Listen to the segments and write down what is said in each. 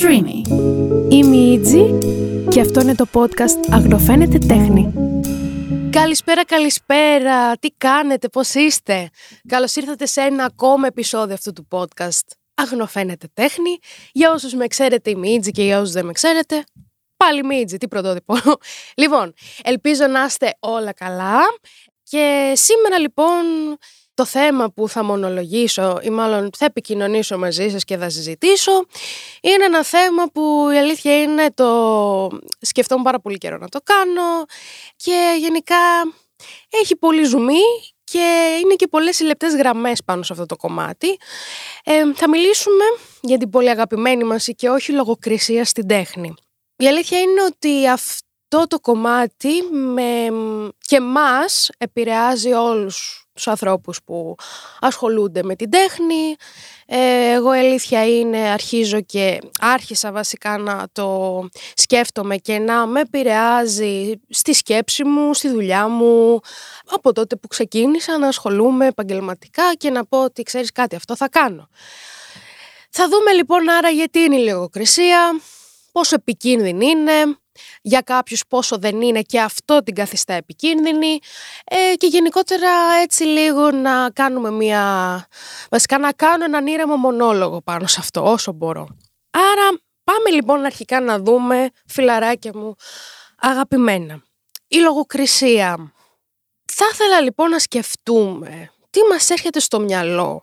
Streamy. Είμαι η Ιτζη και αυτό είναι το podcast Αγνοφαίνεται Τέχνη. Καλησπέρα, καλησπέρα. Τι κάνετε, πώς είστε; Καλώς ήρθατε σε ένα ακόμα επεισόδιο αυτού του podcast. Αγνοφαίνεται τέχνη. Για όσους με ξέρετε είμαι η και για όσους δεν με ξέρετε, πάλι Μίτζη, τι πρωτότυπο. λοιπόν, ελπίζω να είστε όλα καλά. Και σήμερα λοιπόν το θέμα που θα μονολογήσω ή μάλλον θα επικοινωνήσω μαζί σας και θα συζητήσω είναι ένα θέμα που η αλήθεια είναι το σκεφτόμουν πάρα πολύ καιρό να το κάνω και γενικά έχει πολύ ζουμί και είναι και πολλές λεπτές γραμμές πάνω σε αυτό το κομμάτι. Ε, θα μιλήσουμε για την πολύ αγαπημένη μας και όχι λογοκρισία στην τέχνη. Η αλήθεια είναι ότι αυτό το κομμάτι με, και μας επηρεάζει όλους τους ανθρώπους που ασχολούνται με την τέχνη. Ε, εγώ αλήθεια είναι αρχίζω και άρχισα βασικά να το σκέφτομαι και να με επηρεάζει στη σκέψη μου, στη δουλειά μου από τότε που ξεκίνησα να ασχολούμαι επαγγελματικά και να πω ότι ξέρεις κάτι αυτό θα κάνω. Θα δούμε λοιπόν άρα γιατί είναι η λογοκρισία, πόσο επικίνδυνη είναι, για κάποιους πόσο δεν είναι και αυτό την καθιστά επικίνδυνη ε, και γενικότερα έτσι λίγο να κάνουμε μια, βασικά να κάνω έναν ήρεμο μονόλογο πάνω σε αυτό όσο μπορώ. Άρα πάμε λοιπόν αρχικά να δούμε φιλαράκια μου αγαπημένα. Η λογοκρισία. Θα ήθελα λοιπόν να σκεφτούμε τι μας έρχεται στο μυαλό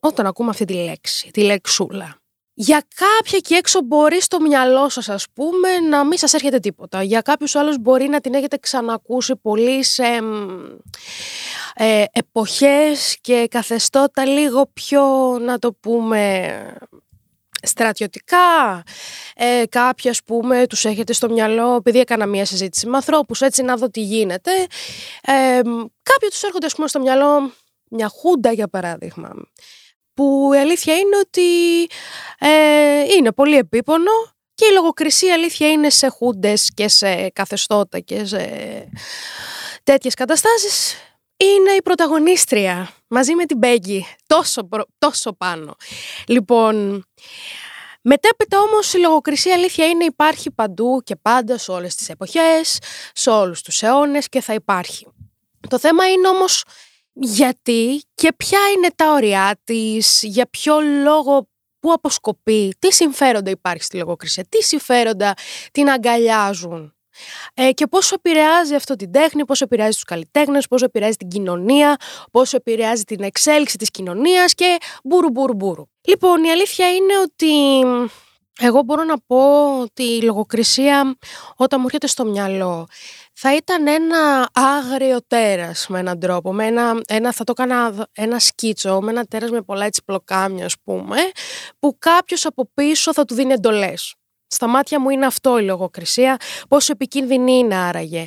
όταν ακούμε αυτή τη λέξη, τη λεξούλα. Για κάποια εκεί έξω μπορεί στο μυαλό σας ας πούμε να μην σας έρχεται τίποτα. Για κάποιους άλλους μπορεί να την έχετε ξανακούσει πολύ σε ε, εποχές και καθεστώτα λίγο πιο να το πούμε στρατιωτικά. Ε, κάποιοι ας πούμε τους έχετε στο μυαλό επειδή έκανα μια συζήτηση με ανθρώπους έτσι να δω τι γίνεται. Ε, κάποιοι τους έρχονται ας πούμε στο μυαλό μια χούντα για παράδειγμα που η αλήθεια είναι ότι ε, είναι πολύ επίπονο και η λογοκρισία αλήθεια είναι σε χούντες και σε καθεστώτα και σε τέτοιες καταστάσεις είναι η πρωταγωνίστρια μαζί με την Μπέγκη τόσο, τόσο πάνω. Λοιπόν, μετέπειτα όμως η λογοκρισία αλήθεια είναι υπάρχει παντού και πάντα σε όλες τις εποχές, σε όλους τους αιώνες και θα υπάρχει. Το θέμα είναι όμως γιατί και ποια είναι τα όρια της, για ποιο λόγο, πού αποσκοπεί, τι συμφέροντα υπάρχει στη λογοκρισία, τι συμφέροντα την αγκαλιάζουν. Ε, και πόσο επηρεάζει αυτό την τέχνη, πόσο επηρεάζει τους καλλιτέχνες, πόσο επηρεάζει την κοινωνία, πόσο επηρεάζει την εξέλιξη της κοινωνίας και μπούρου μπούρου μπούρου. Λοιπόν, η αλήθεια είναι ότι εγώ μπορώ να πω ότι η λογοκρισία όταν μου έρχεται στο μυαλό θα ήταν ένα άγριο τέρας με έναν τρόπο, με ένα, ένα, θα το έκανα ένα σκίτσο, με ένα τέρας με πολλά έτσι πλοκάμια ας πούμε, που κάποιος από πίσω θα του δίνει εντολές. Στα μάτια μου είναι αυτό η λογοκρισία, πόσο επικίνδυνη είναι άραγε.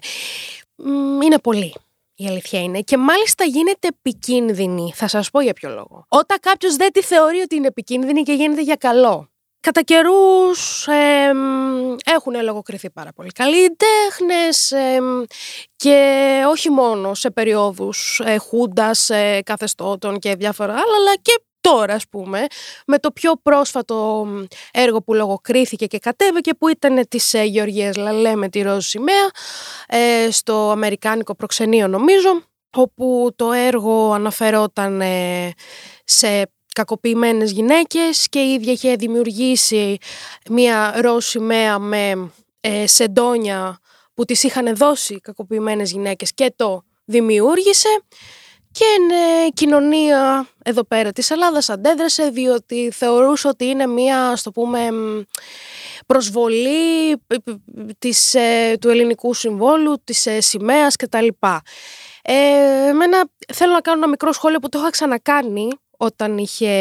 Είναι πολύ. Η αλήθεια είναι. Και μάλιστα γίνεται επικίνδυνη. Θα σας πω για ποιο λόγο. Όταν κάποιος δεν τη θεωρεί ότι είναι επικίνδυνη και γίνεται για καλό. Κατά καιρούς ε, έχουν λογοκριθεί πάρα πολύ καλοί τέχνες και όχι μόνο σε περιόδους ε, χούντας, ε, καθεστώτων και διάφορα άλλα, αλλά και τώρα ας πούμε, με το πιο πρόσφατο έργο που λογοκρίθηκε και κατέβηκε που ήταν της ε, Γεωργίας Λαλέ με τη ροζ σημαία ε, στο Αμερικάνικο προξενείο νομίζω, όπου το έργο αναφερόταν ε, σε κακοποιημένες γυναίκες και η ίδια είχε δημιουργήσει μια ροζ σημαία με ε, σεντόνια που τις είχαν δώσει κακοποιημένες γυναίκες και το δημιούργησε και η κοινωνία εδώ πέρα της Ελλάδας αντέδρασε διότι θεωρούσε ότι είναι μια, στο πούμε, προσβολή της, ε, του ελληνικού συμβόλου, της ε, σημαίας κτλ. Ε, εμένα θέλω να κάνω ένα μικρό σχόλιο που το είχα ξανακάνει όταν είχε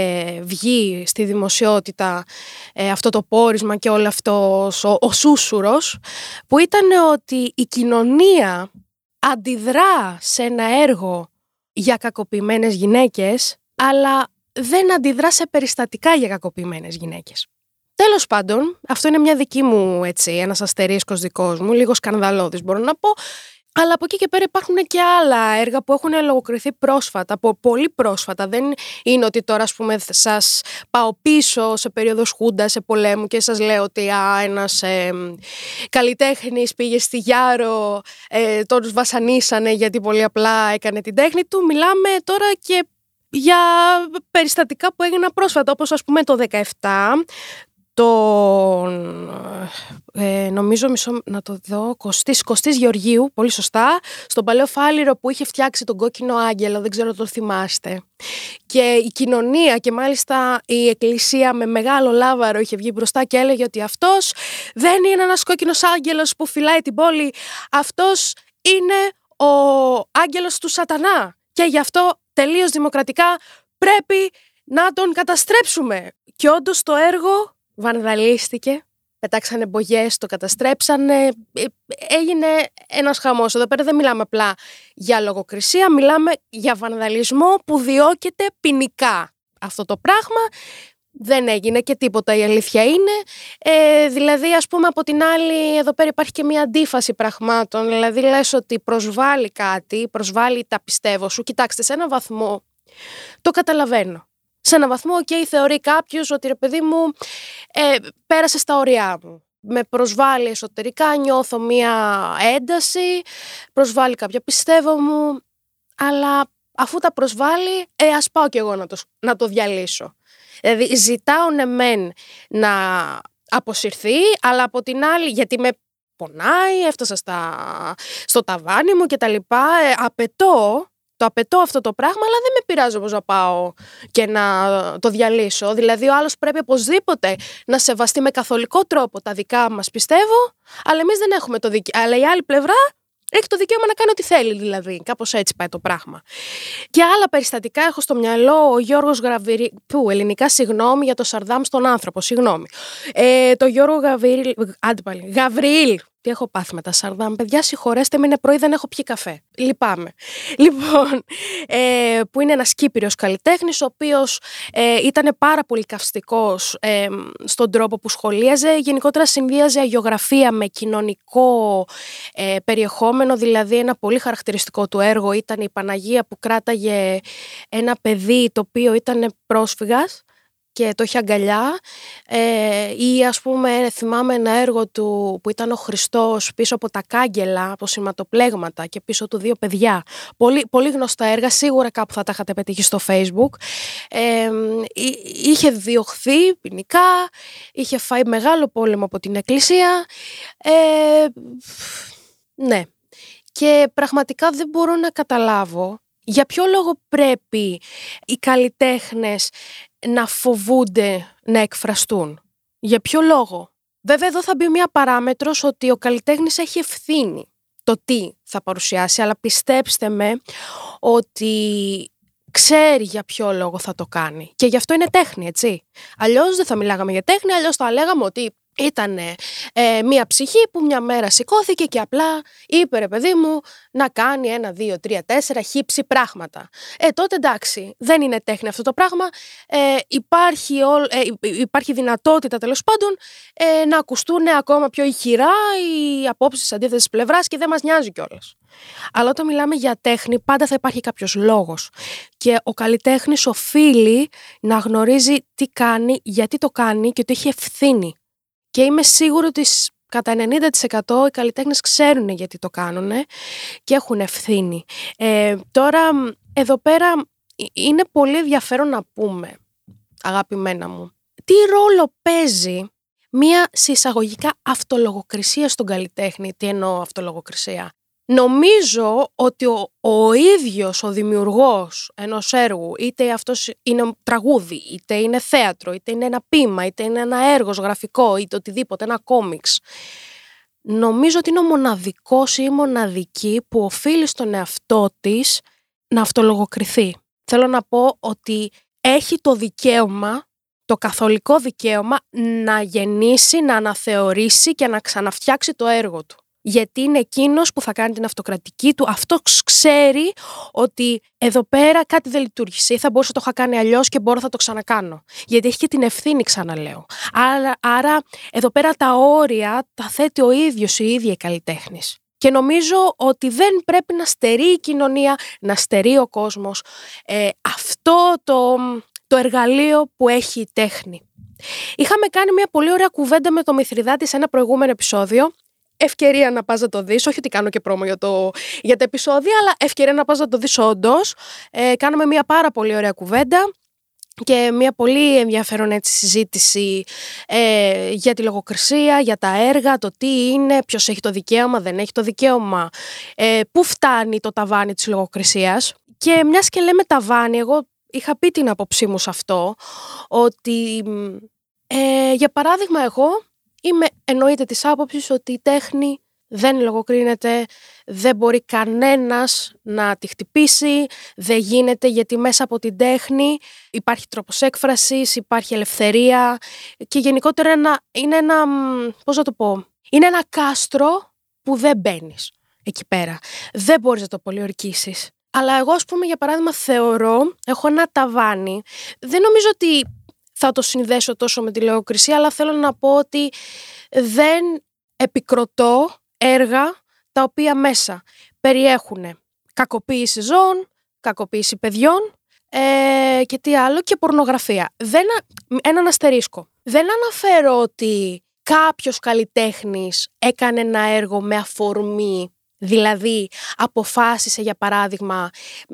βγει στη δημοσιότητα ε, αυτό το πόρισμα και όλο αυτός ο, ο σούσουρος που ήταν ότι η κοινωνία αντιδρά σε ένα έργο για κακοποιημένες γυναίκες αλλά δεν αντιδρά σε περιστατικά για κακοποιημένες γυναίκες. Τέλος πάντων, αυτό είναι μια δική μου έτσι, ένας αστερίσκος δικός μου, λίγο σκανδαλώδης μπορώ να πω, Αλλά από εκεί και πέρα υπάρχουν και άλλα έργα που έχουν λογοκριθεί πρόσφατα, πολύ πρόσφατα. Δεν είναι ότι τώρα, ας πούμε, σας πάω πίσω σε περίοδος Χούντα, σε πολέμου και σας λέω ότι α, ένας ε, καλλιτέχνης πήγε στη Γιάρο, ε, τον βασανίσανε γιατί πολύ απλά έκανε την τέχνη του. Μιλάμε τώρα και για περιστατικά που έγιναν πρόσφατα, όπως ας πούμε το 17 τον, ε, νομίζω μισό, να το δω, Κωστής, Κωστής Γεωργίου, πολύ σωστά, στον παλαιό φάληρο που είχε φτιάξει τον κόκκινο άγγελο, δεν ξέρω αν το θυμάστε. Και η κοινωνία και μάλιστα η εκκλησία με μεγάλο λάβαρο είχε βγει μπροστά και έλεγε ότι αυτός δεν είναι ένας κόκκινος άγγελος που φυλάει την πόλη, αυτός είναι ο άγγελος του σατανά και γι' αυτό τελείως δημοκρατικά πρέπει να τον καταστρέψουμε. Και όντως το έργο βανδαλίστηκε, πετάξανε μπογιές, το καταστρέψανε, ε, έγινε ένας χαμός. Εδώ πέρα δεν μιλάμε απλά για λογοκρισία, μιλάμε για βανδαλισμό που διώκεται ποινικά. Αυτό το πράγμα δεν έγινε και τίποτα η αλήθεια είναι. Ε, δηλαδή ας πούμε από την άλλη εδώ πέρα υπάρχει και μια αντίφαση πραγμάτων. Δηλαδή λες ότι προσβάλλει κάτι, προσβάλλει τα πιστεύω σου. Κοιτάξτε σε ένα βαθμό το καταλαβαίνω σε ένα βαθμό, OK, θεωρεί κάποιος ότι ρε παιδί μου ε, πέρασε στα ωριά μου. Με προσβάλλει εσωτερικά, νιώθω μία ένταση, προσβάλλει κάποια πιστεύω μου, αλλά αφού τα προσβάλλει, ε, ας πάω κι εγώ να το, να το διαλύσω. Δηλαδή ζητάω ναι μεν να αποσυρθεί, αλλά από την άλλη, γιατί με πονάει, έφτασα στα, στο ταβάνι μου και τα λοιπά, ε, απαιτώ το απαιτώ αυτό το πράγμα, αλλά δεν με πειράζει όπως να πάω και να το διαλύσω. Δηλαδή, ο άλλος πρέπει οπωσδήποτε να σεβαστεί με καθολικό τρόπο τα δικά μας, πιστεύω, αλλά εμείς δεν έχουμε το δικαίωμα. Αλλά η άλλη πλευρά έχει το δικαίωμα να κάνει ό,τι θέλει, δηλαδή. Κάπως έτσι πάει το πράγμα. Και άλλα περιστατικά έχω στο μυαλό ο Γιώργος Γραβιρίλ. Πού, ελληνικά, συγγνώμη για το Σαρδάμ στον άνθρωπο, συγγνώμη. Ε, το Γιώργο Γαβιρίλ. Άντε πάλι. Γαβριήλ, τι έχω πάθει με τα σαρδάμ. Παιδιά, συγχωρέστε με, είναι πρωί, δεν έχω πιει καφέ. Λυπάμαι. Λοιπόν, ε, που είναι ένας Κύπριος καλλιτέχνης, ο οποίος ε, ήταν πάρα πολύ καυστικός ε, στον τρόπο που σχολίαζε. Γενικότερα συνδύαζε αγιογραφία με κοινωνικό ε, περιεχόμενο. Δηλαδή, ένα πολύ χαρακτηριστικό του έργο ήταν η Παναγία που κράταγε ένα παιδί το οποίο ήταν πρόσφυγας και το είχε αγκαλιά ε, ή ας πούμε θυμάμαι ένα έργο του που ήταν ο Χριστός πίσω από τα κάγκελα, από σηματοπλέγματα και πίσω του δύο παιδιά. Πολύ, πολύ γνωστά έργα, σίγουρα κάπου θα τα είχατε πετύχει στο facebook. Ε, είχε διωχθεί ποινικά, είχε φάει μεγάλο πόλεμο από την εκκλησία. Ε, ναι. Και πραγματικά δεν μπορώ να καταλάβω για ποιο λόγο πρέπει οι καλλιτέχνες να φοβούνται να εκφραστούν. Για ποιο λόγο; Βέβαια εδώ θα μπει μια παράμετρος ότι ο καλλιτέχνης έχει ευθύνη το τι θα παρουσιάσει, αλλά πιστέψτε με ότι ξέρει για ποιο λόγο θα το κάνει. Και γι' αυτό είναι τέχνη, έτσι. Αλλιώς δεν θα μιλάγαμε για τέχνη, αλλιώς θα λέγαμε ότι ήταν ε, μία ψυχή που μια μέρα σηκώθηκε και απλά είπε ρε παιδί μου να κάνει ένα, δύο, τρία, τέσσερα χύψη πράγματα. Ε, τότε εντάξει, δεν είναι τέχνη αυτό το πράγμα. Ε, υπάρχει, ό, ε, υπάρχει δυνατότητα τέλος πάντων ε, να ακουστούν ακόμα πιο ηχηρά οι απόψεις της αντίθεση πλευράς και δεν μας νοιάζει κιόλας. Αλλά όταν μιλάμε για τέχνη, πάντα θα υπάρχει κάποιος λόγος. Και ο καλλιτέχνης οφείλει να γνωρίζει τι κάνει, γιατί το κάνει και ότι έχει ευθύνη και είμαι σίγουρη ότι κατά 90% οι καλλιτέχνες ξέρουν γιατί το κάνουν και έχουν ευθύνη. Ε, τώρα, εδώ πέρα είναι πολύ ενδιαφέρον να πούμε, αγαπημένα μου, τι ρόλο παίζει μία συσσαγωγικά αυτολογοκρισία στον καλλιτέχνη. Τι εννοώ αυτολογοκρισία; Νομίζω ότι ο, ο ίδιος ο δημιουργός ενός έργου, είτε αυτός είναι τραγούδι, είτε είναι θέατρο, είτε είναι ένα πείμα, είτε είναι ένα έργος γραφικό, είτε οτιδήποτε, ένα κόμιξ, νομίζω ότι είναι ο μοναδικός ή η μοναδική που οφείλει στον εαυτό της να αυτολογοκριθεί. Θέλω να πω ότι έχει το δικαίωμα, το καθολικό δικαίωμα να γεννήσει, να αναθεωρήσει και να ξαναφτιάξει το έργο του γιατί είναι εκείνος που θα κάνει την αυτοκρατική του. Αυτός ξέρει ότι εδώ πέρα κάτι δεν λειτουργήσε ή θα μπορούσα να το είχα κάνει αλλιώς και μπορώ να το ξανακάνω. Γιατί έχει και την ευθύνη, ξαναλέω. Άρα, άρα εδώ πέρα τα όρια τα θέτει ο ίδιος η ίδια η καλλιτέχνης. Και νομίζω ότι δεν πρέπει να στερεί η κοινωνία, να στερεί ο κόσμος ε, αυτό το, το εργαλείο που έχει η τέχνη. Είχαμε κάνει μια πολύ ωραία κουβέντα με το Μηθριδάτη σε ένα προηγούμενο επεισόδιο. Ευκαιρία να πας να το δεις, όχι ότι κάνω και πρόμο για, το, για τα επεισόδια, αλλά ευκαιρία να πας να το δεις όντως. Ε, κάναμε μια πάρα πολύ ωραία κουβέντα και μια πολύ ενδιαφέρον έτσι συζήτηση ε, για τη λογοκρισία, για τα έργα, το τι είναι, ποιος έχει το δικαίωμα, δεν έχει το δικαίωμα, ε, πού φτάνει το ταβάνι της λογοκρισίας. Και μιας και λέμε ταβάνι, εγώ είχα πει την άποψή μου σε αυτό, ότι ε, για παράδειγμα εγώ είμαι εννοείται της άποψης ότι η τέχνη δεν λογοκρίνεται, δεν μπορεί κανένας να τη χτυπήσει, δεν γίνεται γιατί μέσα από την τέχνη υπάρχει τρόπος έκφρασης, υπάρχει ελευθερία και γενικότερα ένα, είναι ένα, πώς να το πω, είναι ένα κάστρο που δεν μπαίνεις εκεί πέρα. Δεν μπορείς να το πολιορκήσεις. Αλλά εγώ, ας πούμε, για παράδειγμα, θεωρώ, έχω ένα ταβάνι. Δεν νομίζω ότι θα το συνδέσω τόσο με τη λογοκρισία, αλλά θέλω να πω ότι δεν επικροτώ έργα τα οποία μέσα περιέχουν κακοποίηση ζώων, κακοποίηση παιδιών ε, και τι άλλο και πορνογραφία. Δεν, έναν αστερίσκο. Δεν αναφέρω ότι κάποιος καλλιτέχνης έκανε ένα έργο με αφορμή Δηλαδή αποφάσισε για παράδειγμα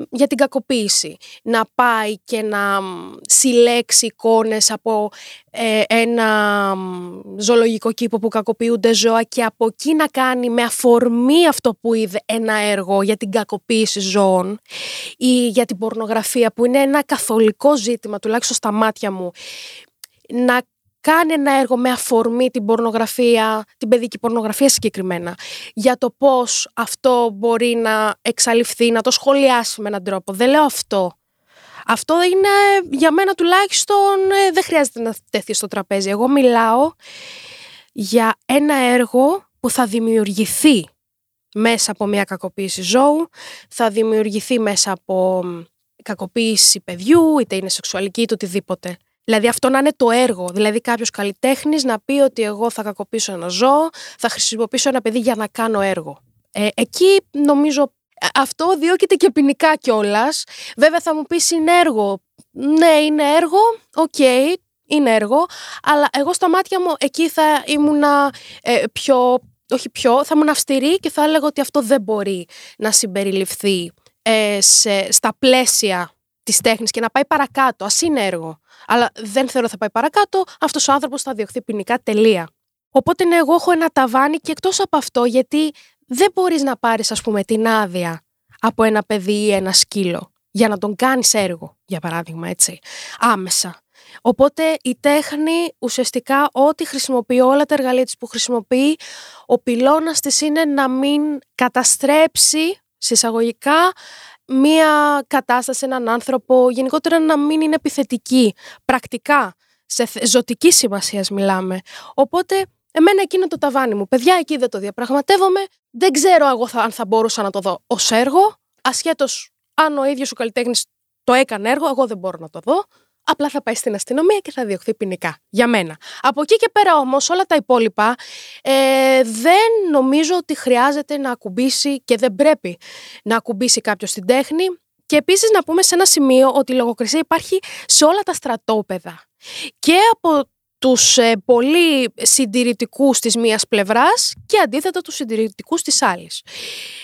για την κακοποίηση να πάει και να συλλέξει εικόνες από ε, ένα ζωολογικό κήπο που κακοποιούνται ζώα και από εκεί να κάνει με αφορμή αυτό που είδε ένα έργο για την κακοποίηση ζώων ή για την πορνογραφία που είναι ένα καθολικό ζήτημα τουλάχιστον στα μάτια μου να κάνει ένα έργο με αφορμή την πορνογραφία, την παιδική πορνογραφία συγκεκριμένα, για το πώς αυτό μπορεί να εξαλειφθεί, να το σχολιάσει με έναν τρόπο. Δεν λέω αυτό. Αυτό είναι για μένα τουλάχιστον ε, δεν χρειάζεται να τεθεί στο τραπέζι. Εγώ μιλάω για ένα έργο που θα δημιουργηθεί μέσα από μια κακοποίηση ζώου, θα δημιουργηθεί μέσα από κακοποίηση παιδιού, είτε είναι σεξουαλική είτε οτιδήποτε. Δηλαδή αυτό να είναι το έργο. Δηλαδή κάποιος καλλιτέχνης να πει ότι εγώ θα κακοποιήσω ένα ζώο, θα χρησιμοποιήσω ένα παιδί για να κάνω έργο. Ε, εκεί νομίζω αυτό διώκεται και ποινικά κιόλας. Βέβαια θα μου πεις είναι έργο. Ναι, είναι έργο. OK, okay, είναι έργο. Αλλά εγώ στα μάτια μου εκεί θα ήμουν ε, πιο. Όχι πιο, θα ήμουν αυστηρή και θα έλεγα ότι αυτό δεν μπορεί να συμπεριληφθεί ε, σε, στα πλαίσια της τέχνης και να πάει παρακάτω. Α είναι έργο αλλά δεν θέλω θα πάει παρακάτω, αυτός ο άνθρωπος θα διωχθεί ποινικά τελεία. Οπότε ναι, εγώ έχω ένα ταβάνι και εκτός από αυτό, γιατί δεν μπορείς να πάρεις, ας πούμε, την άδεια από ένα παιδί ή ένα σκύλο για να τον κάνεις έργο, για παράδειγμα, έτσι, άμεσα. Οπότε η τέχνη ουσιαστικά ό,τι χρησιμοποιεί, όλα τα εργαλεία της που χρησιμοποιεί, ο πυλώνας της είναι να μην καταστρέψει συσσαγωγικά μία κατάσταση, έναν άνθρωπο, γενικότερα να μην είναι επιθετική, πρακτικά, σε ζωτική σημασία μιλάμε. Οπότε, εμένα εκεί είναι το ταβάνι μου. Παιδιά, εκεί δεν το διαπραγματεύομαι. Δεν ξέρω εγώ θα, αν θα μπορούσα να το δω ως έργο, ασχέτως αν ο ίδιος ο καλλιτέχνης το έκανε έργο, εγώ δεν μπορώ να το δω απλά θα πάει στην αστυνομία και θα διωχθεί ποινικά. Για μένα. Από εκεί και πέρα όμως, όλα τα υπόλοιπα ε, δεν νομίζω ότι χρειάζεται να ακουμπήσει και δεν πρέπει να ακουμπήσει κάποιος την τέχνη. Και επίσης να πούμε σε ένα σημείο ότι η λογοκρισία υπάρχει σε όλα τα στρατόπεδα. Και από τους ε, πολύ συντηρητικούς της μίας πλευράς και αντίθετα τους συντηρητικούς της άλλης.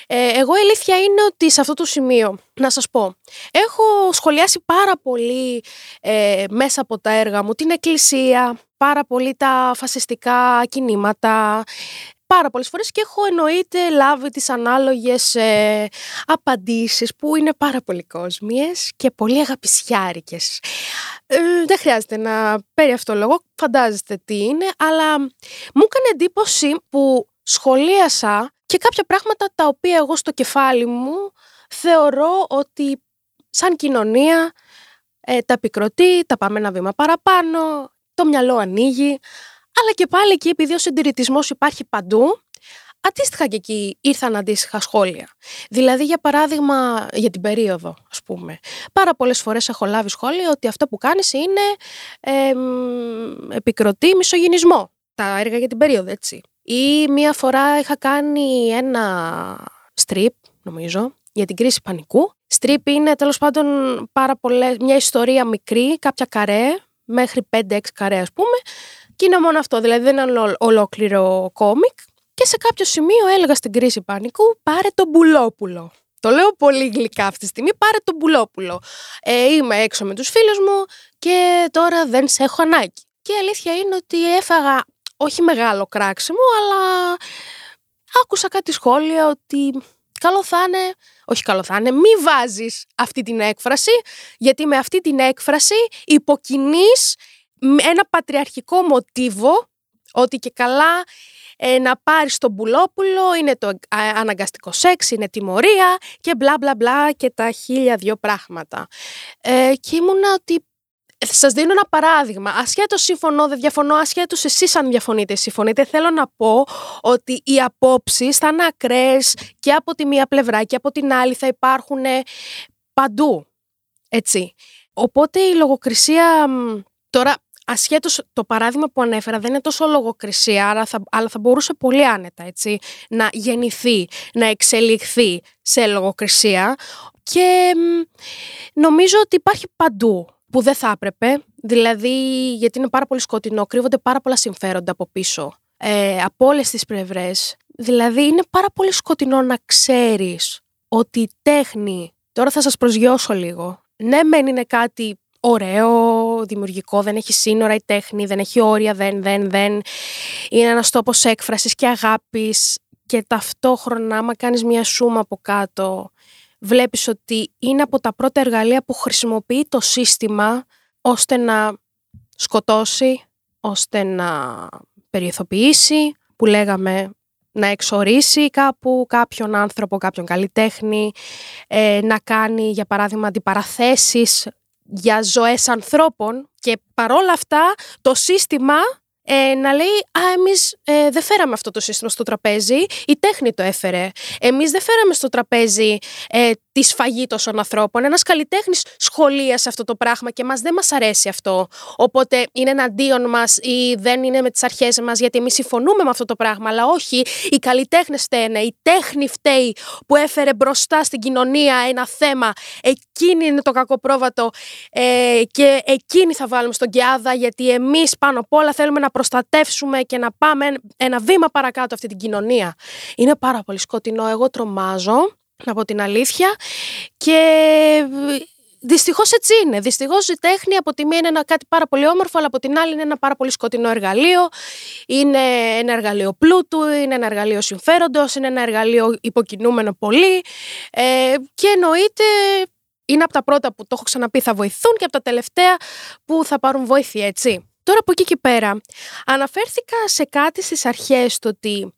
Ε, εγώ η αλήθεια είναι ότι σε αυτό το σημείο, να σας πω, έχω σχολιάσει πάρα πολύ ε, μέσα από τα έργα μου την εκκλησία, πάρα πολύ τα φασιστικά κινήματα, πάρα πολλές φορές και έχω εννοείται λάβει τις ανάλογες ε, απαντήσεις που είναι πάρα πολύ κόσμιες και πολύ αγαπησιάρικες. Ε, δεν χρειάζεται να παίρνει αυτό λόγο, φαντάζεστε τι είναι, αλλά μου έκανε εντύπωση που σχολίασα και κάποια πράγματα τα οποία εγώ στο κεφάλι μου θεωρώ ότι σαν κοινωνία ε, τα επικροτεί, τα πάμε ένα βήμα παραπάνω, το μυαλό ανοίγει, αλλά και πάλι εκεί επειδή ο συντηρητισμός υπάρχει παντού, αντίστοιχα και εκεί ήρθαν αντίστοιχα σχόλια. Δηλαδή, για παράδειγμα, για την περίοδο, ας πούμε. Πάρα πολλές φορές έχω λάβει σχόλια ότι αυτό που κάνεις είναι ε, επικροτεί μισογυνισμό. Τα έργα για την περίοδο, έτσι. Ή μία φορά είχα κάνει ένα strip, νομίζω, για την κρίση πανικού. Strip είναι τέλος πάντων πάρα πολλές, μια ιστορία μικρή, κάποια καρέ, μέχρι 5-6 καρέ ας πούμε, και είναι μόνο αυτό, δηλαδή δεν είναι ολόκληρο κόμικ. Και σε κάποιο σημείο έλεγα στην κρίση πανικού, πάρε τον μπουλόπουλο. Το λέω πολύ γλυκά αυτή τη στιγμή, πάρε τον μπουλόπουλο. Ε, είμαι έξω με τους φίλους μου και τώρα δεν σε έχω ανάγκη. Και η αλήθεια είναι ότι έφαγα όχι μεγάλο κράξιμο, αλλά άκουσα κάτι σχόλια ότι καλό θα είναι, όχι καλό θα είναι, μη βάζεις αυτή την έκφραση, γιατί με αυτή την έκφραση υποκινείς ένα πατριαρχικό μοτίβο ότι και καλά ε, να πάρεις τον πουλόπουλο, είναι το αναγκαστικό σεξ, είναι τιμωρία και μπλα μπλα μπλα και τα χίλια δυο πράγματα. Ε, και ήμουνα ότι Σας δίνω ένα παράδειγμα. Ασχέτως συμφωνώ, δεν διαφωνώ, ασχέτως εσείς αν διαφωνείτε, συμφωνείτε. Θέλω να πω ότι οι απόψεις θα είναι ακραίες και από τη μία πλευρά και από την άλλη θα υπάρχουν παντού. Έτσι. Οπότε η λογοκρισία. Τώρα, ασχέτως το παράδειγμα που ανέφερα δεν είναι τόσο λογοκρισία, αλλά θα, αλλά θα μπορούσε πολύ άνετα έτσι, να γεννηθεί, να εξελιχθεί σε λογοκρισία. Και νομίζω ότι υπάρχει παντού που δεν θα έπρεπε, δηλαδή γιατί είναι πάρα πολύ σκοτεινό, κρύβονται πάρα πολλά συμφέροντα από πίσω, ε, από όλες τις πλευρές. Δηλαδή είναι πάρα πολύ σκοτεινό να ξέρεις ότι η τέχνη, τώρα θα σας προσγειώσω λίγο, ναι μεν είναι κάτι ωραίο, δημιουργικό, δεν έχει σύνορα η τέχνη, δεν έχει όρια, δεν, δεν, δεν. Είναι ένας τόπος έκφρασης και αγάπης και ταυτόχρονα άμα κάνεις μια σούμα από κάτω βλέπεις ότι είναι από τα πρώτα εργαλεία που χρησιμοποιεί το σύστημα ώστε να σκοτώσει, ώστε να περιεθοποιήσει, που λέγαμε να εξορίσει κάπου κάποιον άνθρωπο, κάποιον καλλιτέχνη, ε, να κάνει για παράδειγμα αντιπαραθέσεις για ζωές ανθρώπων και παρόλα αυτά το σύστημα ε, να λέει Α, εμείς ε, δεν φέραμε αυτό το σύστημα στο τραπέζι. Η τέχνη το έφερε. Εμείς δεν φέραμε στο τραπέζι ε, τη σφαγή τόσων ανθρώπων. Ένας καλλιτέχνης σχολίασε αυτό το πράγμα και μας δεν μας αρέσει αυτό. Οπότε είναι εναντίον μας ή δεν είναι με τις αρχές μας, γιατί εμείς συμφωνούμε με αυτό το πράγμα. Αλλά όχι, οι καλλιτέχνες φταίνε. Η τέχνη φταίει που έφερε μπροστά στην κοινωνία ένα θέμα. Εκείνη είναι το κακό πρόβατο ε, και εκείνη θα βάλουμε στον Κιάδα, γιατί εμείς πάνω απ' όλα θέλουμε να προστατεύσουμε και να πάμε ένα βήμα παρακάτω αυτή την κοινωνία. Είναι πάρα πολύ σκοτεινό. Εγώ τρομάζω από την αλήθεια και Δυστυχώς έτσι είναι. Δυστυχώς η τέχνη από τη μία είναι ένα κάτι πάρα πολύ όμορφο, αλλά από την άλλη είναι ένα πάρα πολύ σκοτεινό εργαλείο. Είναι ένα εργαλείο πλούτου, είναι ένα εργαλείο συμφέροντος, είναι ένα εργαλείο υποκινούμενο πολύ. Ε, και εννοείται είναι από τα πρώτα που το έχω ξαναπεί θα βοηθούν και από τα τελευταία που θα πάρουν βοήθεια, έτσι. Τώρα από εκεί και πέρα, αναφέρθηκα σε κάτι στις αρχές το ότι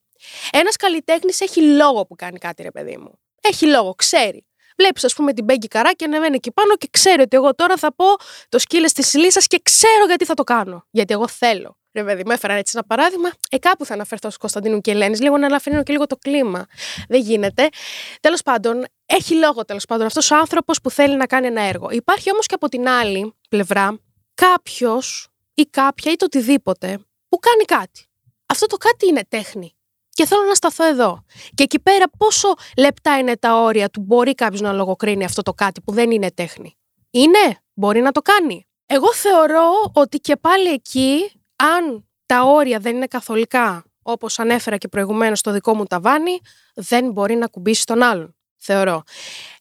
ένας καλλιτέχνης έχει λόγο που κάνει κάτι ρε παιδί μου. Έχει λόγο, ξέρει. Βλέπεις, ας πούμε, την Μπέγκη Καρά και ανεβαίνει εκεί πάνω και ξέρει ότι εγώ τώρα θα πω το σκύλες της λύσα και ξέρω γιατί θα το κάνω. Γιατί εγώ θέλω. Ρε παιδί μου, έφεραν έτσι ένα παράδειγμα. Ε, κάπου θα αναφερθώ στου Κωνσταντίνου και Ελένης, λίγο να αναφερθώ και λίγο το κλίμα. Δεν γίνεται. Τέλος πάντων, έχει λόγο τέλος πάντων αυτός ο άνθρωπος που θέλει να κάνει ένα έργο. Υπάρχει όμως και από την άλλη πλευρά κάποιος ή κάποια ή το οτιδήποτε που κάνει κάτι. Αυτό το κάτι είναι τέχνη. Και θέλω να σταθώ εδώ. Και εκεί πέρα πόσο λεπτά είναι τα όρια του μπορεί κάποιος να λογοκρίνει αυτό το κάτι που δεν είναι τέχνη. Είναι, μπορεί να το κάνει. Εγώ θεωρώ ότι και πάλι εκεί, αν τα όρια δεν είναι καθολικά, όπως ανέφερα και προηγουμένως στο δικό μου ταβάνι, δεν μπορεί να κουμπίσει τον άλλον. Θεωρώ.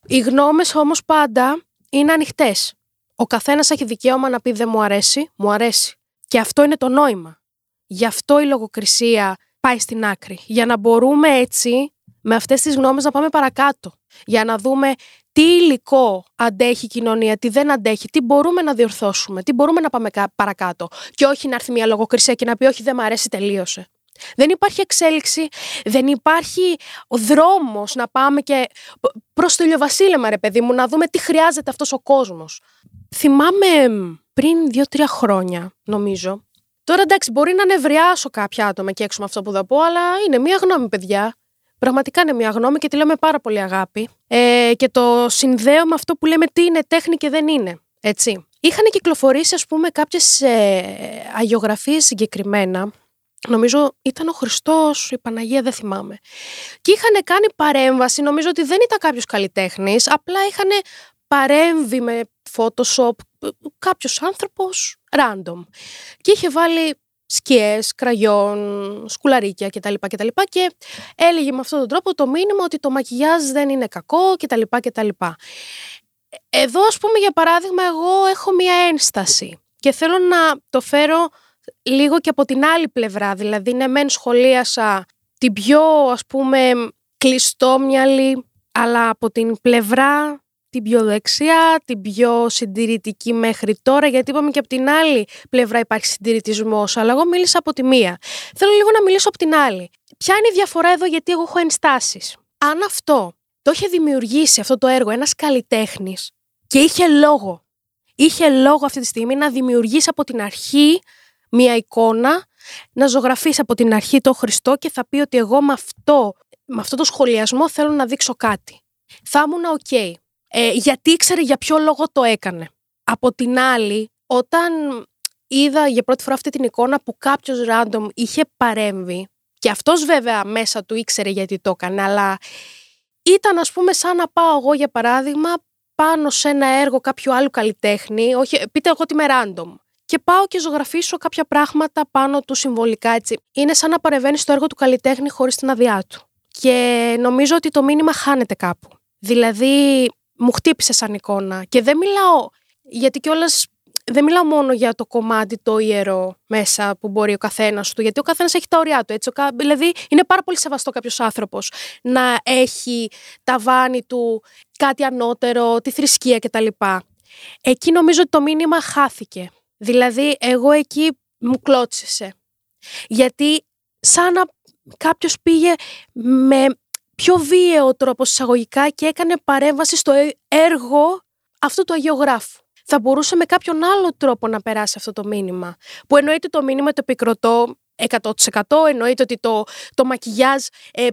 Οι γνώμες όμως πάντα είναι ανοιχτές. Ο καθένας έχει δικαίωμα να πει δεν μου αρέσει, μου αρέσει. Και αυτό είναι το νόημα. Γι' αυτό η λογοκρισία πάει στην άκρη. Για να μπορούμε έτσι με αυτές τις γνώμες να πάμε παρακάτω. Για να δούμε τι υλικό αντέχει η κοινωνία, τι δεν αντέχει, τι μπορούμε να διορθώσουμε, τι μπορούμε να πάμε παρακάτω. Και όχι να έρθει μια λογοκρισία και να πει όχι δεν μ' αρέσει, τελείωσε. Δεν υπάρχει εξέλιξη, δεν υπάρχει ο δρόμος να πάμε και προς το ηλιοβασίλεμα ρε παιδί μου, να δούμε τι χρειάζεται αυτός ο κόσμος. Θυμάμαι πριν δύο-τρία χρόνια, νομίζω, Τώρα εντάξει, μπορεί να νευριάσω κάποια άτομα και έξω με αυτό που θα πω, αλλά είναι μία γνώμη, παιδιά. Πραγματικά είναι μία γνώμη και τη λέω με πάρα πολύ αγάπη. Ε, και το συνδέω με αυτό που λέμε τι είναι τέχνη και δεν είναι. Έτσι. Είχαν κυκλοφορήσει, ας πούμε, κάποιες ε, αγιογραφίες συγκεκριμένα Νομίζω ήταν ο Χριστός, η Παναγία, δεν θυμάμαι. Και είχαν κάνει παρέμβαση, νομίζω ότι δεν ήταν κάποιος καλλιτέχνης, απλά είχαν παρέμβει με Photoshop κάποιος άνθρωπος random. Και είχε βάλει σκιές, κραγιόν, σκουλαρίκια κτλ. κτλ. Και έλεγε με αυτόν τον τρόπο το μήνυμα ότι το μακιγιάζ δεν είναι κακό κτλ. κτλ. Εδώ ας πούμε για παράδειγμα εγώ έχω μία ένσταση και θέλω να το φέρω λίγο και από την άλλη πλευρά. Δηλαδή ναι μεν σχολίασα την πιο ας πούμε κλειστόμυαλη αλλά από την πλευρά την πιο δεξιά, την πιο συντηρητική μέχρι τώρα, γιατί είπαμε και από την άλλη πλευρά υπάρχει συντηρητισμός, αλλά εγώ μίλησα από τη μία. Θέλω λίγο να μιλήσω από την άλλη. Ποια είναι η διαφορά εδώ, γιατί εγώ έχω ενστάσεις; Αν αυτό το είχε δημιουργήσει αυτό το έργο ένας καλλιτέχνης και είχε λόγο, είχε λόγο αυτή τη στιγμή να δημιουργήσει από την αρχή μία εικόνα, να ζωγραφίσει από την αρχή το Χριστό και θα πει ότι εγώ με αυτό, με αυτό το σχολιασμό θέλω να δείξω κάτι. Θα ήμουν οκ ε, γιατί ήξερε για ποιο λόγο το έκανε. Από την άλλη, όταν είδα για πρώτη φορά αυτή την εικόνα που κάποιος random είχε παρέμβει και αυτός βέβαια μέσα του ήξερε γιατί το έκανε, αλλά ήταν ας πούμε σαν να πάω εγώ για παράδειγμα πάνω σε ένα έργο κάποιου άλλου καλλιτέχνη, όχι, πείτε εγώ ότι είμαι random, και πάω και ζωγραφίσω κάποια πράγματα πάνω του συμβολικά έτσι. Είναι σαν να παρεμβαίνει στο έργο του καλλιτέχνη χωρίς την αδειά του. Και νομίζω ότι το μήνυμα χάνεται κάπου. Δηλαδή, μου χτύπησε σαν εικόνα. Και δεν μιλάω, γιατί κιόλας δεν μιλάω μόνο για το κομμάτι το ιερό μέσα που μπορεί ο καθένας του, γιατί ο καθένας έχει τα ωριά του. Έτσι. Δηλαδή, είναι πάρα πολύ σεβαστό κάποιος άνθρωπος να έχει τα βάνη του κάτι ανώτερο, τη θρησκεία κτλ. Εκεί νομίζω ότι το μήνυμα χάθηκε. Δηλαδή, εγώ εκεί μου κλώτσισε. Γιατί σαν να κάποιος πήγε με πιο βίαιο τρόπο εισαγωγικά και έκανε παρέμβαση στο ε, έργο αυτού του αγιογράφου. Θα μπορούσε με κάποιον άλλο τρόπο να περάσει αυτό το μήνυμα. Που εννοείται το μήνυμα το επικροτώ 100%. Εννοείται ότι το, το μακιγιάζ ε, ε,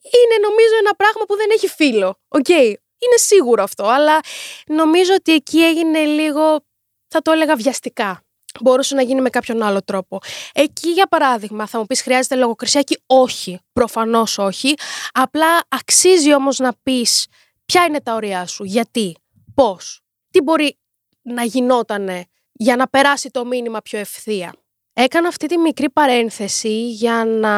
είναι νομίζω ένα πράγμα που δεν έχει φύλο. Οκ, είναι σίγουρο αυτό. Αλλά νομίζω ότι εκεί έγινε λίγο, θα το έλεγα βιαστικά μπορούσε να γίνει με κάποιον άλλο τρόπο. Εκεί, για παράδειγμα, θα μου πεις: Χρειάζεται λογοκρισία. Εκεί, όχι. Προφανώς όχι. Απλά αξίζει όμως να πεις ποια είναι τα ωριά σου, γιατί, πώς, τι μπορεί να γινότανε για να περάσει το μήνυμα πιο ευθεία. Έκανα αυτή τη μικρή παρένθεση για να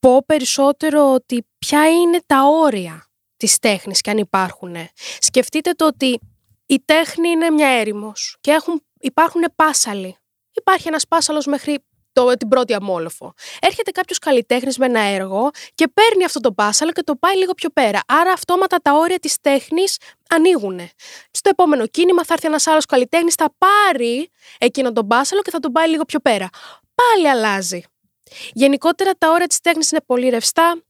πω περισσότερο ότι ποια είναι τα όρια της τέχνης και αν υπάρχουν. Σκεφτείτε το ότι η τέχνη είναι μια έρημος και έχουν, υπάρχουν πάσαλοι υπάρχει ένας πάσαλος μέχρι το, την πρώτη αμόλοφο. Έρχεται κάποιος καλλιτέχνης με ένα έργο και παίρνει αυτό το πάσαλο και το πάει λίγο πιο πέρα. Άρα αυτόματα τα όρια της τέχνης ανοίγουν. Στο επόμενο κίνημα θα έρθει ένας άλλος καλλιτέχνης, θα πάρει εκείνο τον πάσαλο και θα τον πάει λίγο πιο πέρα. Πάλι αλλάζει. Γενικότερα τα όρια της τέχνης είναι πολύ ρευστά,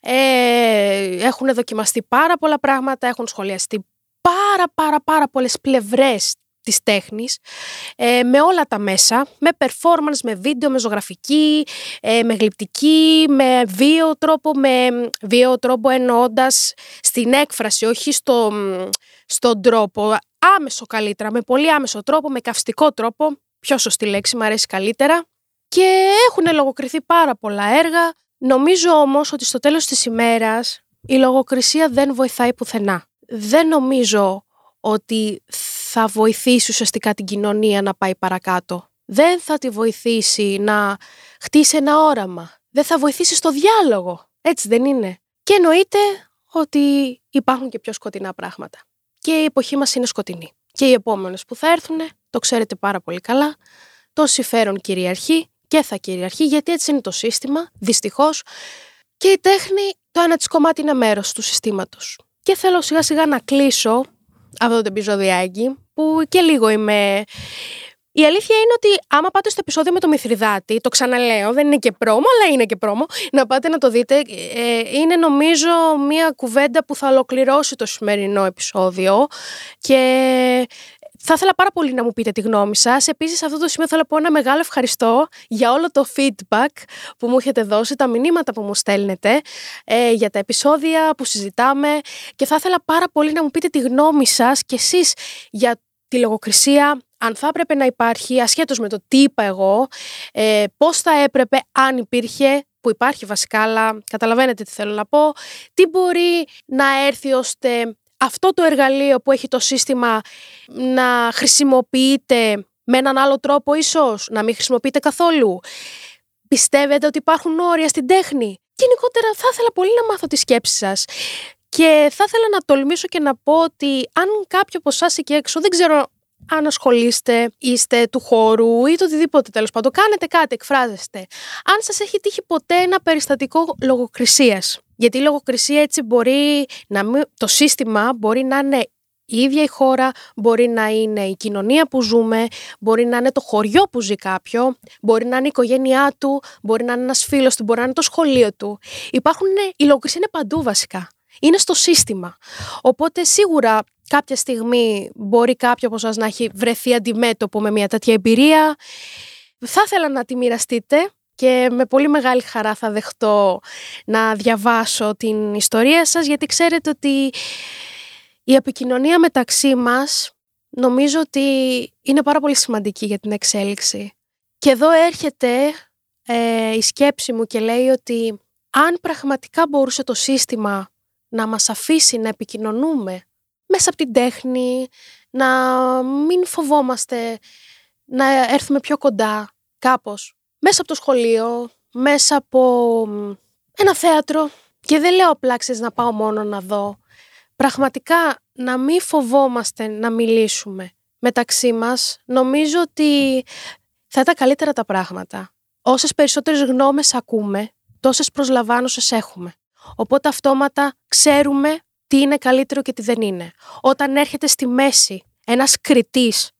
ε, έχουν δοκιμαστεί πάρα πολλά πράγματα, έχουν σχολιαστεί πάρα πάρα πάρα πολλές πλευρές της τέχνης ε, με όλα τα μέσα, με performance, με βίντεο, με ζωγραφική, ε, με γλυπτική, με βίαιο τρόπο, με βίαιο τρόπο εννοώντας στην έκφραση, όχι στο, στον τρόπο, άμεσο καλύτερα, με πολύ άμεσο τρόπο, με καυστικό τρόπο, πιο σωστή λέξη, μου αρέσει καλύτερα. Και έχουν λογοκριθεί πάρα πολλά έργα. Νομίζω όμως ότι στο τέλος της ημέρας η λογοκρισία δεν βοηθάει πουθενά. Δεν νομίζω ότι θα βοηθήσει ουσιαστικά την κοινωνία να πάει παρακάτω. Δεν θα τη βοηθήσει να χτίσει ένα όραμα. Δεν θα βοηθήσει στο διάλογο. Έτσι δεν είναι. Και εννοείται ότι υπάρχουν και πιο σκοτεινά πράγματα. Και η εποχή μας είναι σκοτεινή. Και οι επόμενες που θα έρθουν, το ξέρετε πάρα πολύ καλά, το συμφέρον κυριαρχεί και θα κυριαρχεί γιατί έτσι είναι το σύστημα, δυστυχώς. Και η τέχνη, το ένα της κομμάτι είναι μέρος του συστήματος. Και θέλω σιγά σιγά να κλείσω αυτό το επεισοδιάκι που και λίγο είμαι... Η αλήθεια είναι ότι άμα πάτε στο επεισόδιο με το Μηθριδάτη, το ξαναλέω, δεν είναι και πρόμο, αλλά είναι και πρόμο, να πάτε να το δείτε. Ε, είναι νομίζω μια κουβέντα που θα ολοκληρώσει το σημερινό επεισόδιο και θα ήθελα πάρα πολύ να μου πείτε τη γνώμη σας. Επίσης, σε αυτό το σημείο θέλω να πω ένα μεγάλο ευχαριστώ για όλο το feedback που μου έχετε δώσει, τα μηνύματα που μου στέλνετε, ε, για τα επεισόδια που συζητάμε. Και θα ήθελα πάρα πολύ να μου πείτε τη γνώμη σας και εσείς για τη λογοκρισία, αν θα έπρεπε να υπάρχει, ασχέτως με το τι είπα εγώ, ε, πώς θα έπρεπε αν υπήρχε, που υπάρχει βασικά, αλλά καταλαβαίνετε τι θέλω να πω, τι μπορεί να έρθει ώστε αυτό το εργαλείο που έχει το σύστημα να χρησιμοποιείται με έναν άλλο τρόπο ίσως, να μην χρησιμοποιείται καθόλου; Πιστεύετε ότι υπάρχουν όρια στην τέχνη; Γενικότερα θα ήθελα πολύ να μάθω τη σκέψη σας. Και θα ήθελα να τολμήσω και να πω ότι αν κάποιο από εσάς εκεί έξω, δεν ξέρω αν ασχολείστε, είστε του χώρου ή το οτιδήποτε τέλος πάντων, κάνετε κάτι, εκφράζεστε. Αν σας έχει τύχει ποτέ ένα περιστατικό λογοκρισίας. Γιατί η λογοκρισία έτσι μπορεί να μην. Το σύστημα μπορεί να είναι η ίδια η χώρα, μπορεί να είναι η κοινωνία που ζούμε, μπορεί να είναι το χωριό που ζει κάποιο, μπορεί να είναι η οικογένειά του, μπορεί να είναι ένας φίλος του, μπορεί να είναι το σχολείο του. Υπάρχουν, η λογοκρισία είναι παντού βασικά. Είναι στο σύστημα. Οπότε σίγουρα κάποια στιγμή μπορεί κάποιο από εσάς να έχει βρεθεί αντιμέτωπο με μια τέτοια εμπειρία. Θα ήθελα να τη μοιραστείτε και με πολύ μεγάλη χαρά θα δεχτώ να διαβάσω την ιστορία σας γιατί ξέρετε ότι η επικοινωνία μεταξύ μας νομίζω ότι είναι πάρα πολύ σημαντική για την εξέλιξη. Και εδώ έρχεται ε, η σκέψη μου και λέει ότι αν πραγματικά μπορούσε το σύστημα να μας αφήσει να επικοινωνούμε μέσα από την τέχνη, να μην φοβόμαστε να έρθουμε πιο κοντά κάπως, μέσα από το σχολείο, μέσα από ένα θέατρο και δεν λέω απλά να πάω μόνο να δω. Πραγματικά να μην φοβόμαστε να μιλήσουμε μεταξύ μας, νομίζω ότι θα ήταν καλύτερα τα πράγματα. Όσες περισσότερες γνώμες ακούμε, τόσες προσλαμβάνωσες έχουμε. Οπότε αυτόματα ξέρουμε τι είναι καλύτερο και τι δεν είναι. Όταν έρχεται στη μέση ένας κριτής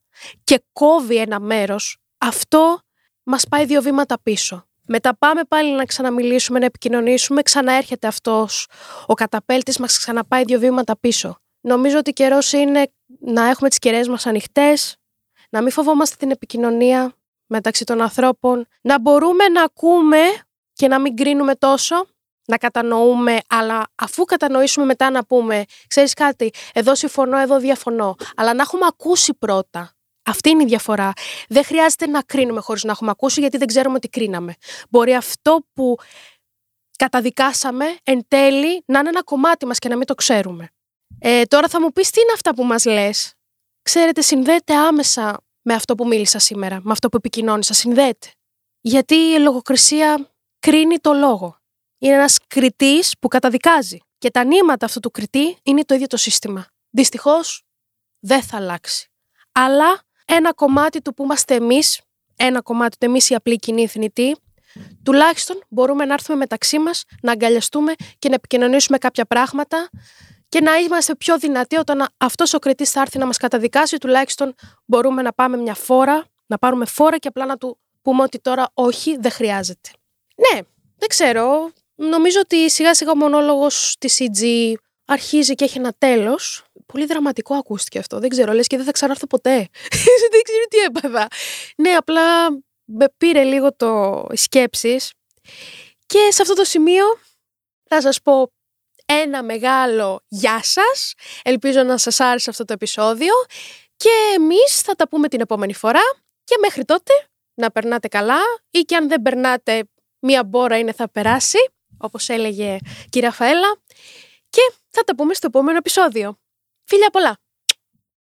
και κόβει ένα μέρος, αυτό μας πάει δύο βήματα πίσω. Μετά πάμε πάλι να ξαναμιλήσουμε, να επικοινωνήσουμε, ξαναέρχεται αυτός ο καταπέλτης, μας ξαναπάει δύο βήματα πίσω. Νομίζω ότι καιρός είναι να έχουμε τις κεραίες μας ανοιχτές, να μην φοβόμαστε την επικοινωνία μεταξύ των ανθρώπων, να μπορούμε να ακούμε και να μην κρίνουμε τόσο, να κατανοούμε, αλλά αφού κατανοήσουμε μετά να πούμε, ξέρεις κάτι, εδώ συμφωνώ, εδώ διαφωνώ, αλλά να έχουμε ακούσει πρώτα. Αυτή είναι η διαφορά. Δεν χρειάζεται να κρίνουμε χωρίς να έχουμε ακούσει, γιατί δεν ξέρουμε τι κρίναμε. Μπορεί αυτό που καταδικάσαμε εν τέλει να είναι ένα κομμάτι μας και να μην το ξέρουμε. Ε, τώρα θα μου πεις τι είναι αυτά που μας λες; Ξέρετε, συνδέεται άμεσα με αυτό που μίλησα σήμερα, με αυτό που επικοινώνησα, συνδέεται. Γιατί η λογοκρισία κρίνει το λόγο είναι ένας κριτής που καταδικάζει. Και τα νήματα αυτού του κριτή είναι το ίδιο το σύστημα. Δυστυχώς δεν θα αλλάξει. Αλλά ένα κομμάτι του που είμαστε εμείς, ένα κομμάτι του εμείς οι απλοί κοινοί θνητοί, τουλάχιστον μπορούμε να έρθουμε μεταξύ μας, να αγκαλιαστούμε και να επικοινωνήσουμε κάποια πράγματα και να είμαστε πιο δυνατοί όταν αυτός ο κριτής θα έρθει να μας καταδικάσει, τουλάχιστον μπορούμε να πάμε μια φόρα, να πάρουμε φόρα και απλά να του πούμε ότι τώρα όχι, δεν χρειάζεται. Ναι, δεν ξέρω. Νομίζω ότι σιγά σιγά ο μονόλογος της CG αρχίζει και έχει ένα τέλος. Πολύ δραματικό ακούστηκε αυτό. Δεν ξέρω, λες και δεν θα ξανάρθω ποτέ. δεν ξέρω τι έπαθα. Ναι, απλά με πήρε λίγο το σκέψεις. Και σε αυτό το σημείο θα σας πω ένα μεγάλο γεια σας. Ελπίζω να σας άρεσε αυτό το επεισόδιο. Και εμείς θα τα πούμε την επόμενη φορά. Και μέχρι τότε να περνάτε καλά ή και αν δεν περνάτε μία μπόρα είναι θα περάσει όπως έλεγε η Ραφαέλα και θα τα πούμε στο επόμενο επεισόδιο. Φίλια πολλά!